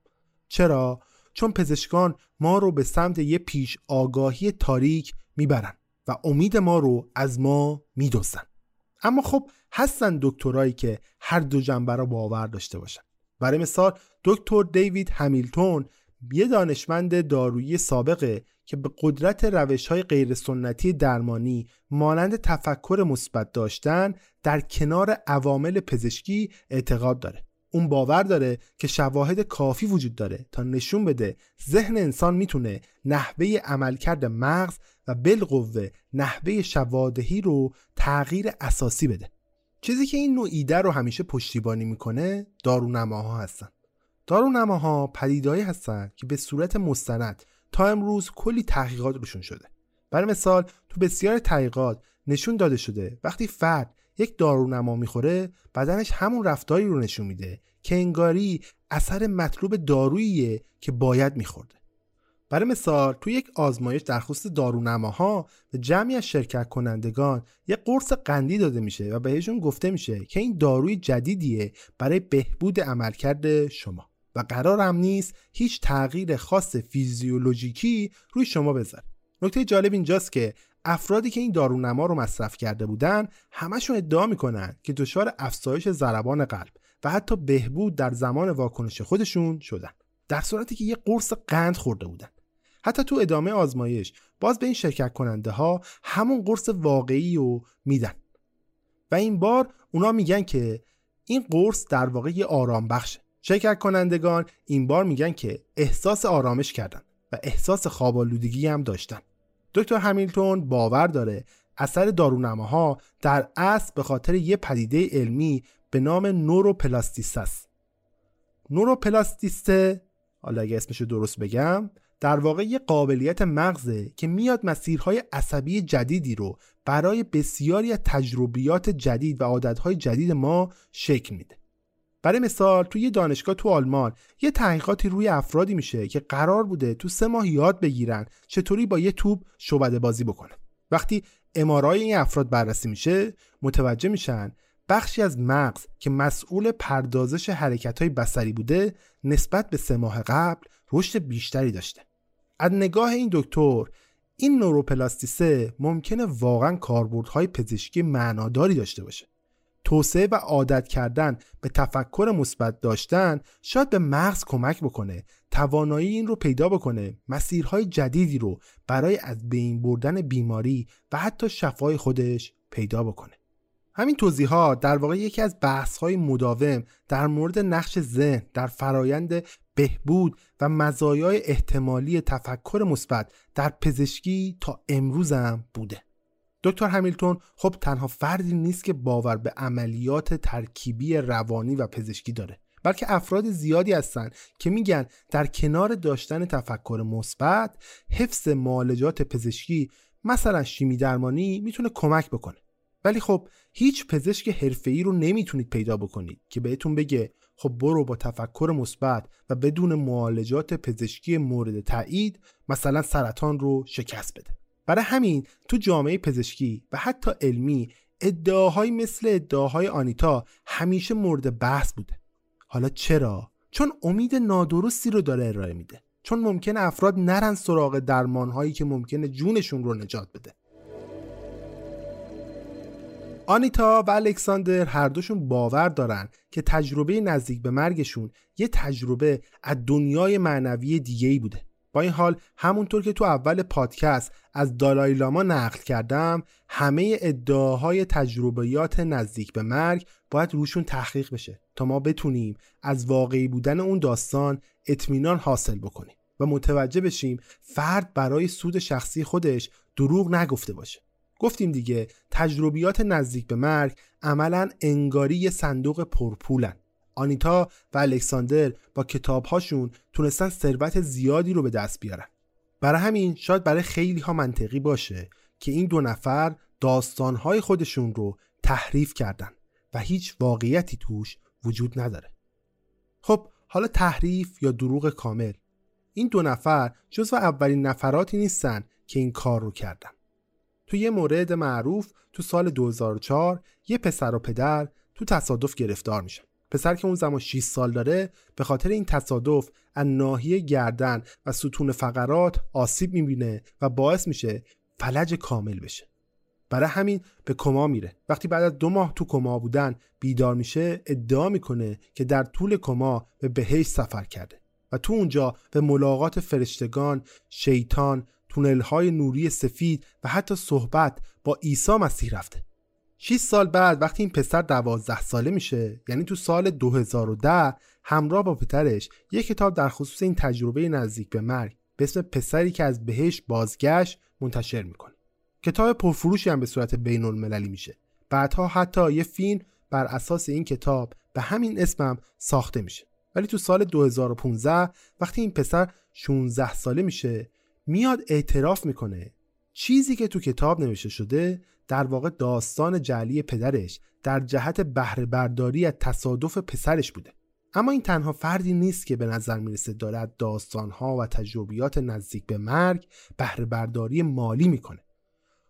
Speaker 2: چرا؟ چون پزشکان ما رو به سمت یه پیش آگاهی تاریک می‌برن و امید ما رو از ما میدوزن. اما خب هستن دکترایی که هر دو جنبه را باور داشته باشن. برای مثال دکتر دیوید همیلتون یه دانشمند دارویی سابقه که به قدرت روش های غیر سنتی درمانی مانند تفکر مثبت داشتن در کنار عوامل پزشکی اعتقاد داره. اون باور داره که شواهد کافی وجود داره تا نشون بده ذهن انسان می‌تونه نحوه عملکرد مغز و بالقوه نحوه شوادهی رو تغییر اساسی بده. چیزی که این نوع ایده رو همیشه پشتیبانی می‌کنه دارونماها هستن. دارونماها پدیدهایی هستن که به صورت مستند تا امروز کلی تحقیقات روشون شده. برای مثال تو بسیار تحقیقات نشون داده شده وقتی فرد یک دارونما می‌خوره بدنش همون رفتاری رو نشون میده که انگاری اثر مطلوب داروییه که باید میخورده. برای مثال تو یک آزمایش در خصوص دارونماها به جمعی از شرکت کنندگان یک قرص قندی داده میشه و بهشون گفته میشه که این داروی جدیدیه برای بهبود عملکرد شما و قرار هم نیست هیچ تغییر خاص فیزیولوژیکی روی شما بذاره. نکته جالب اینجاست که افرادی که این دارونما رو مصرف کرده بودن همشون ادعا می‌کنن که دچار افزایش ضربان قلب و حتی بهبود در زمان واکنش خودشون شدن. در صورتی که یه قرص قند خورده بودن. حتی تو ادامه آزمایش باز به این شرکت کننده ها همون قرص واقعی رو میدن. و این بار اونا میگن که این قرص در واقع یه آرام بخشه شرکت کنندگان این بار میگن که احساس آرامش کردن و احساس خوابالودگی هم داشتن. دکتر همیلتون باور داره اثر دارونماها در اصل به خاطر یه پدیده علمی به نام نوروپلاستیس است. نوروپلاستیسته حالا اگه اسمشو درست بگم در واقع یه قابلیت مغزه که میاد مسیرهای عصبی جدیدی رو برای بسیاری از تجربیات جدید و عادتهای جدید ما شکل میده. برای مثال توی یه دانشگاه تو آلمان یه تحقیقاتی روی افرادی میشه که قرار بوده تو سه ماه یاد بگیرن چطوری با یه توپ شعبده بازی بکنن وقتی امارای این افراد بررسی میشه متوجه میشن بخشی از مغز که مسئول پردازش حرکت های بسری بوده نسبت به سه ماه قبل رشد بیشتری داشته. از نگاه این دکتر این نوروپلاستیسه ممکنه واقعا کاربردهای پزشکی معناداری داشته باشه. توسعه و عادت کردن به تفکر مثبت داشتن شاید به مغز کمک بکنه توانایی این رو پیدا بکنه مسیرهای جدیدی رو برای از بین بردن بیماری و حتی شفای خودش پیدا بکنه. همین توضیحات در واقع یکی از بحث های مداوم در مورد نقش ذهن در فرایند بهبود و مزایای احتمالی تفکر مثبت در پزشکی تا امروزم بوده. دکتر همیلتون خب تنها فردی نیست که باور به عملیات ترکیبی روانی و پزشکی داره بلکه افراد زیادی هستند که میگن در کنار داشتن تفکر مثبت حفظ معالجات پزشکی مثلا شیمی درمانی می‌تونه کمک بکنه. ولی خب هیچ پزشک حرفه‌ای رو نمی‌تونید پیدا بکنید که بهتون بگه خب برو با تفکر مثبت و بدون معالجات پزشکی مورد تایید مثلا سرطان رو شکست بده. برای همین تو جامعه پزشکی و حتی علمی ادعاهایی مثل ادعاهای آنیتا همیشه مورد بحث بوده. حالا چرا؟ چون امید نادرستی رو داره ارائه میده. چون ممکن افراد نرن سراغ درمانهایی که ممکنه جونشون رو نجات بده. آنیتا و الکساندر هر دوشون باور دارن که تجربه نزدیک به مرگشون یه تجربه از دنیای معنوی دیگه ای بوده. با این حال همونطور که تو اول پادکست از دالای لاما نقل کردم همه ادعاهای تجربیات نزدیک به مرگ باید روشون تحقیق بشه تا ما بتونیم از واقعی بودن اون داستان اطمینان حاصل بکنیم و متوجه بشیم فرد برای سود شخصی خودش دروغ نگفته باشه. گفتیم دیگه تجربیات نزدیک به مرگ عملا انگاری یه صندوق پرپولن. آنیتا و الکساندر با کتابهاشون تونستن ثروت زیادی رو به دست بیارن. برای همین شاید برای خیلی ها منطقی باشه که این دو نفر داستانهای خودشون رو تحریف کردن و هیچ واقعیتی توش وجود نداره. خب حالا تحریف یا دروغ کامل؟ این دو نفر جزو اولین نفراتی نیستن که این کار رو کردن. تو یه مورد معروف تو سال 2004 یه پسر و پدر تو تصادف گرفتار میشن. پسر که اون زمان 6 سال داره به خاطر این تصادف از ناحیه گردن و ستون فقرات آسیب می‌بینه و باعث میشه فلج کامل بشه. برای همین به کما میره. وقتی بعد از دو ماه تو کما بودن بیدار میشه ادعا می‌کنه که در طول کما به بهشت سفر کرده و تو اونجا به ملاقات فرشتگان، شیطان، های نوری سفید و حتی صحبت با عیسی مسیح رفته. 6 سال بعد وقتی این پسر 12 ساله میشه یعنی تو سال 2010 همراه با پدرش یک کتاب در خصوص این تجربه نزدیک به مرگ به اسم پسری که از بهش بازگشت منتشر می‌کنه. کتاب پرفروشی هم به صورت بین المللی میشه. بعدها حتی یه فیلم بر اساس این کتاب به همین اسمم ساخته میشه. ولی تو سال 2015 وقتی این پسر 16 ساله میشه میاد اعتراف می‌کنه. چیزی که تو کتاب نوشته شده در واقع داستان جعلی پدرش در جهت بهره برداری از تصادف پسرش بوده. اما این تنها فردی نیست که به نظر می‌رسه دارد داستانها و تجربیات نزدیک به مرگ بهره برداری مالی می‌کنه.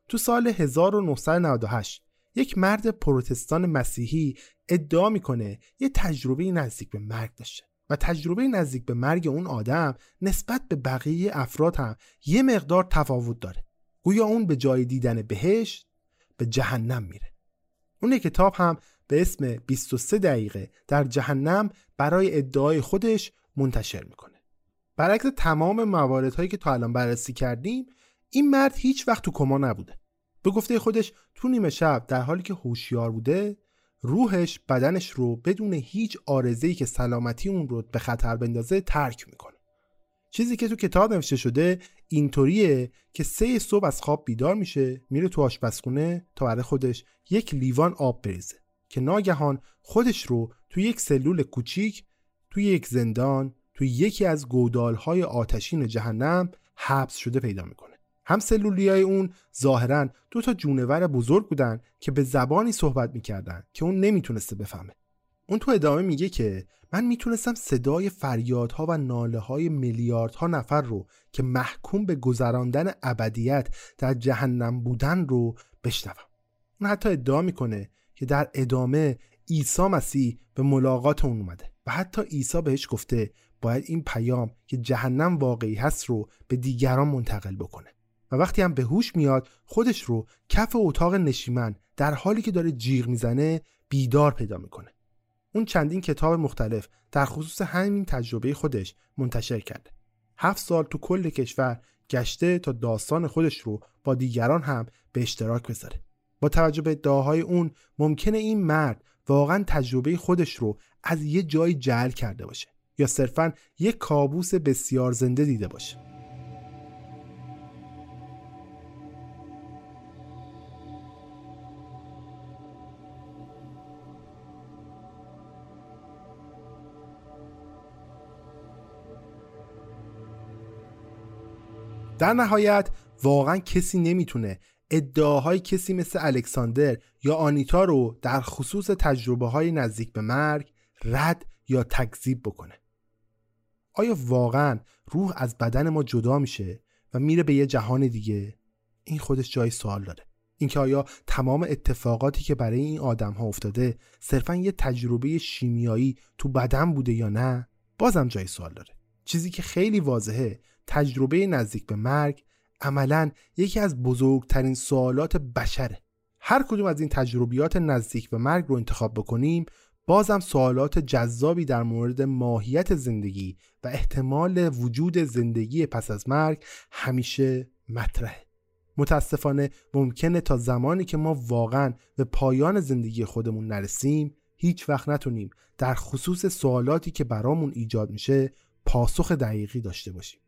Speaker 2: تو سال 1998 یک مرد پروتستان مسیحی ادعا می‌کنه یه تجربه نزدیک به مرگ داشته و تجربه نزدیک به مرگ اون آدم نسبت به بقیه افراد هم یه مقدار تفاوت داره. گویا اون به جای دیدن بهشت به جهنم میره. اون کتاب هم به اسم 23 دقیقه در جهنم برای ادعای خودش منتشر می‌کنه. برعکس تمام مواردهایی که تا الان بررسی کردیم این مرد هیچ وقت تو کما نبوده. به گفته خودش تو نیمه شب در حالی که هوشیار بوده روحش بدنش رو بدون هیچ آرزه‌ای که سلامتی اون رو به خطر بندازه ترک می‌کنه. چیزی که تو کتاب نوشته شده اینطوریه که سه صبح از خواب بیدار میشه میره تو آشپزخونه تا برای خودش یک لیوان آب بریزه که ناگهان خودش رو تو یک سلول کوچیک تو یک زندان تو یکی از گودالهای آتشین جهنم حبس شده پیدا می‌کنه. هم های اون ظاهرا دو تا جونور بزرگ بودن که به زبانی صحبت می‌کردن که اون نمی‌تونسته بفهمه. اون تو ادامه میگه که من می‌تونستم صدای فریادها و ناله های میلیاردها نفر رو که محکوم به گذراندن ابدیت در جهنم بودن رو بشنوم. اون حتی ادعا می‌کنه که در ادامه عیسی مسیح به ملاقات اون اومده و حتی عیسی بهش گفته باید این پیام که جهنم واقعی هست رو به دیگران منتقل بکنه. و وقتی هم به هوش میاد خودش رو کف اتاق نشیمن در حالی که داره جیغ می‌زنه بیدار پیدا می‌کنه. اون چندین کتاب مختلف در خصوص همین تجربه خودش منتشر کرده هفت سال تو کل کشور گشته تا داستان خودش رو با دیگران هم به اشتراک بذاره. با توجه به ادعاهای اون ممکنه این مرد واقعا تجربه خودش رو از یه جایی جعل کرده باشه یا صرفا یک کابوس بسیار زنده دیده باشه. در نهایت واقعا کسی نمی‌تونه ادعاهای کسی مثل الکساندر یا آنیتا رو در خصوص تجربه های نزدیک به مرگ رد یا تکذیب بکنه. آیا واقعا روح از بدن ما جدا میشه و میره به یه جهان دیگه؟ این خودش جای سوال داره. اینکه آیا تمام اتفاقاتی که برای این آدم ها افتاده صرفا یه تجربه شیمیایی تو بدن بوده یا نه؟ بازم جای سوال داره. چیزی که خیلی واضحه تجربه نزدیک به مرگ عملا یکی از بزرگترین سوالات بشره. هر کدوم از این تجربیات نزدیک به مرگ رو انتخاب بکنیم بازم سوالات جذابی در مورد ماهیت زندگی و احتمال وجود زندگی پس از مرگ همیشه مطرحه. متاسفانه ممکنه تا زمانی که ما واقعا به پایان زندگی خودمون نرسیم هیچ وقت نتونیم در خصوص سوالاتی که برامون ایجاد میشه پاسخ دقیقی داشته باشیم.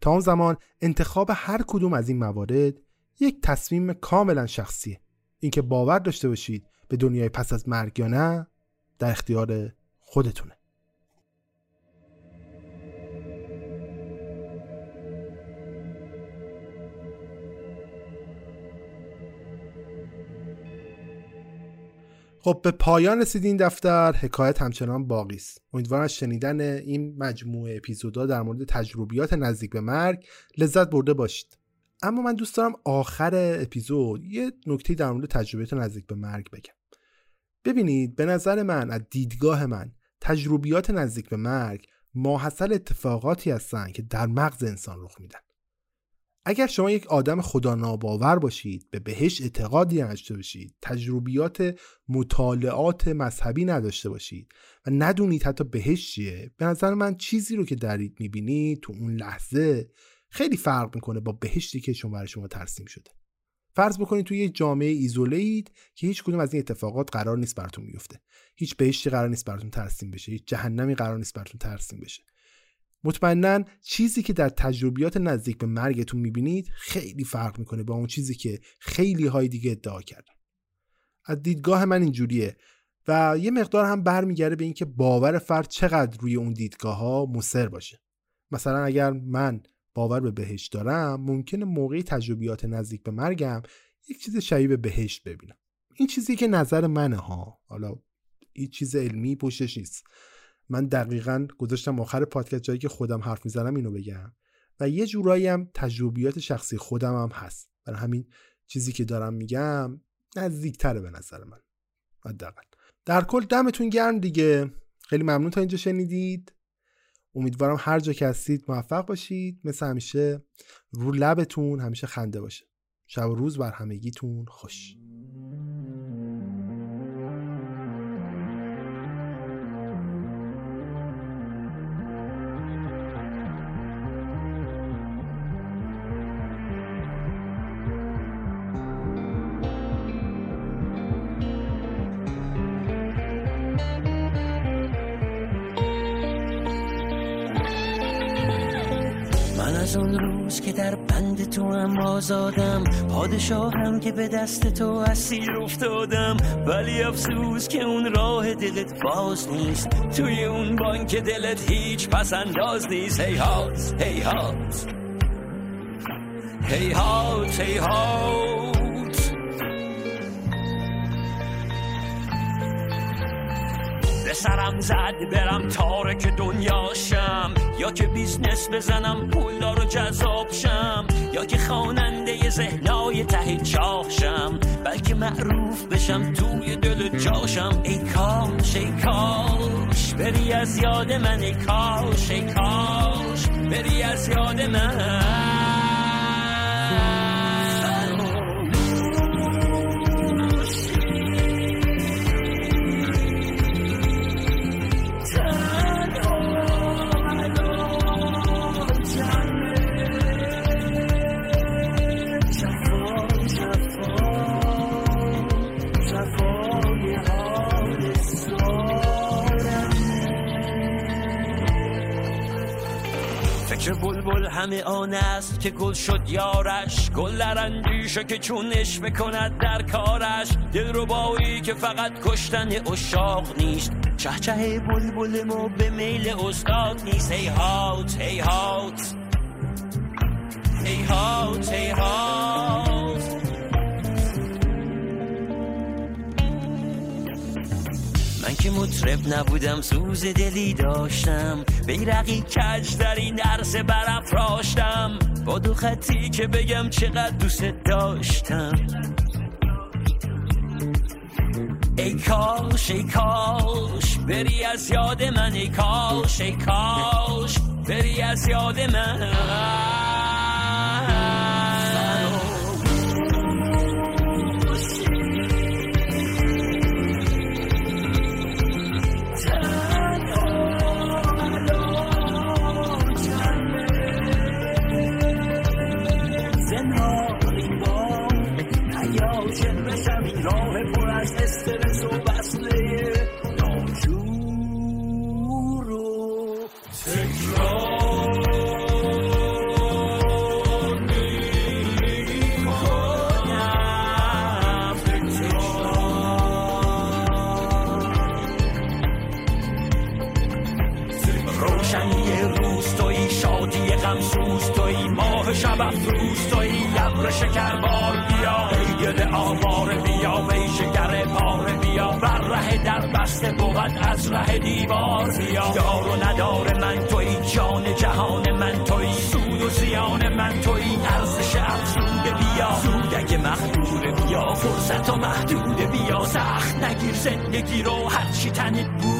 Speaker 2: تا اون زمان انتخاب هر کدوم از این موارد یک تصمیم کاملا شخصیه. اینکه باور داشته باشید به دنیای پس از مرگ یا نه در اختیار خودتونه. خب به پایان رسید این دفتر. حکایت همچنان باقی است. امیدوارم از شنیدن این مجموعه اپیزودا در مورد تجربیات نزدیک به مرگ لذت برده باشید. اما من دوست دارم آخر اپیزود یه نکته در مورد تجربیات نزدیک به مرگ بگم. ببینید به نظر من از دیدگاه من تجربیات نزدیک به مرگ ماحصل اتفاقاتی هستند که در مغز انسان رخ میدن. اگر شما یک آدم خدا ناباور باشید به بهش اعتقادی نداشته باشید تجربیات مطالعات مذهبی نداشته باشید و ندونید حتی بهش چیه به نظر من چیزی رو که دارید می‌بینید تو اون لحظه خیلی فرق می‌کنه با بهشتی که شما برای شما ترسیم شده. فرض بکنید توی یه جامعه ایزوله اید که هیچ کدوم از این اتفاقات قرار نیست براتون بیفته. هیچ بهشتی قرار نیست براتون ترسیم بشه هیچ جهنمی قرار نیست براتون ترسیم بشه. مطمئنا چیزی که در تجربیات نزدیک به مرگتون می‌بینید خیلی فرق می‌کنه با اون چیزی که خیلی های دیگه ادعا کردن. از دیدگاه من اینجوریه و یه مقدار هم برمیگرده به اینکه باور فرد چقدر روی اون دیدگاه ها مصر باشه. مثلا اگر من باور به بهشت دارم ممکنه موقعی تجربیات نزدیک به مرگم یک چیز شبیه به بهشت ببینم. این چیزی که نظر منه ها. حالا این چیز علمی پشتش نیست. من دقیقا گذاشتم آخر پادکست جایی که خودم حرف می‌زنم اینو بگم. و یه جورایی هم تجربیات شخصی خودم هم هست. برای همین چیزی که دارم میگم نزدیکتره به نظر من. حداقل. در کل دمتون گرم دیگه. خیلی ممنون تا اینجا شنیدید. امیدوارم هر جا که هستید موفق باشید. مثل همیشه رو لبتون همیشه خنده باشه. شب و روز بر همگیتون خوش.
Speaker 3: آزادم. پادشاهم که به دست تو اسیر افتادم. ولی افسوس که اون راه دلت باز نیست. توی اون بانک دلت هیچ پس انداز نیست. هی هات هی هات. هی هات هی هات. به سرم زد برم تارک دنیاشم یا که business بزنم پولدار و جذاب شم. یا که خواننده ذهنای ته چاخشم بلکه معروف بشم توی دل جاشم ای کاش ای کاش بری از یاد من ای کاش ای کاش بری از یاد من. بلبل همه آن است که گل شد یارش. گل در اندیشه که چونش بکند در کارش. دل ربایی که فقط کشتن اشاق نیست. چه چه بلبل ما به میل استاد نیست. هی هات هی هات. که مطرب نبودم سوز دلی داشتم. بیرقی کج در این عرصه برافراشتم با دو خطی که بگم چقدر دوست داشتم. ای کاش ای کاش بری از یاد من ای کاش ای کاش بری از یاد من. آوار بیا ویشگر پاره بیا. بر ره در بسته بود از ره دیوار بیا. دار و ندار من توی جان جهان من توی. سود و زیان من توی. ارزش افزود بیا. سودک مخدور بیا فرصت و محدود بیا. سخت نگیر زندگی رو هرچی تنت بود.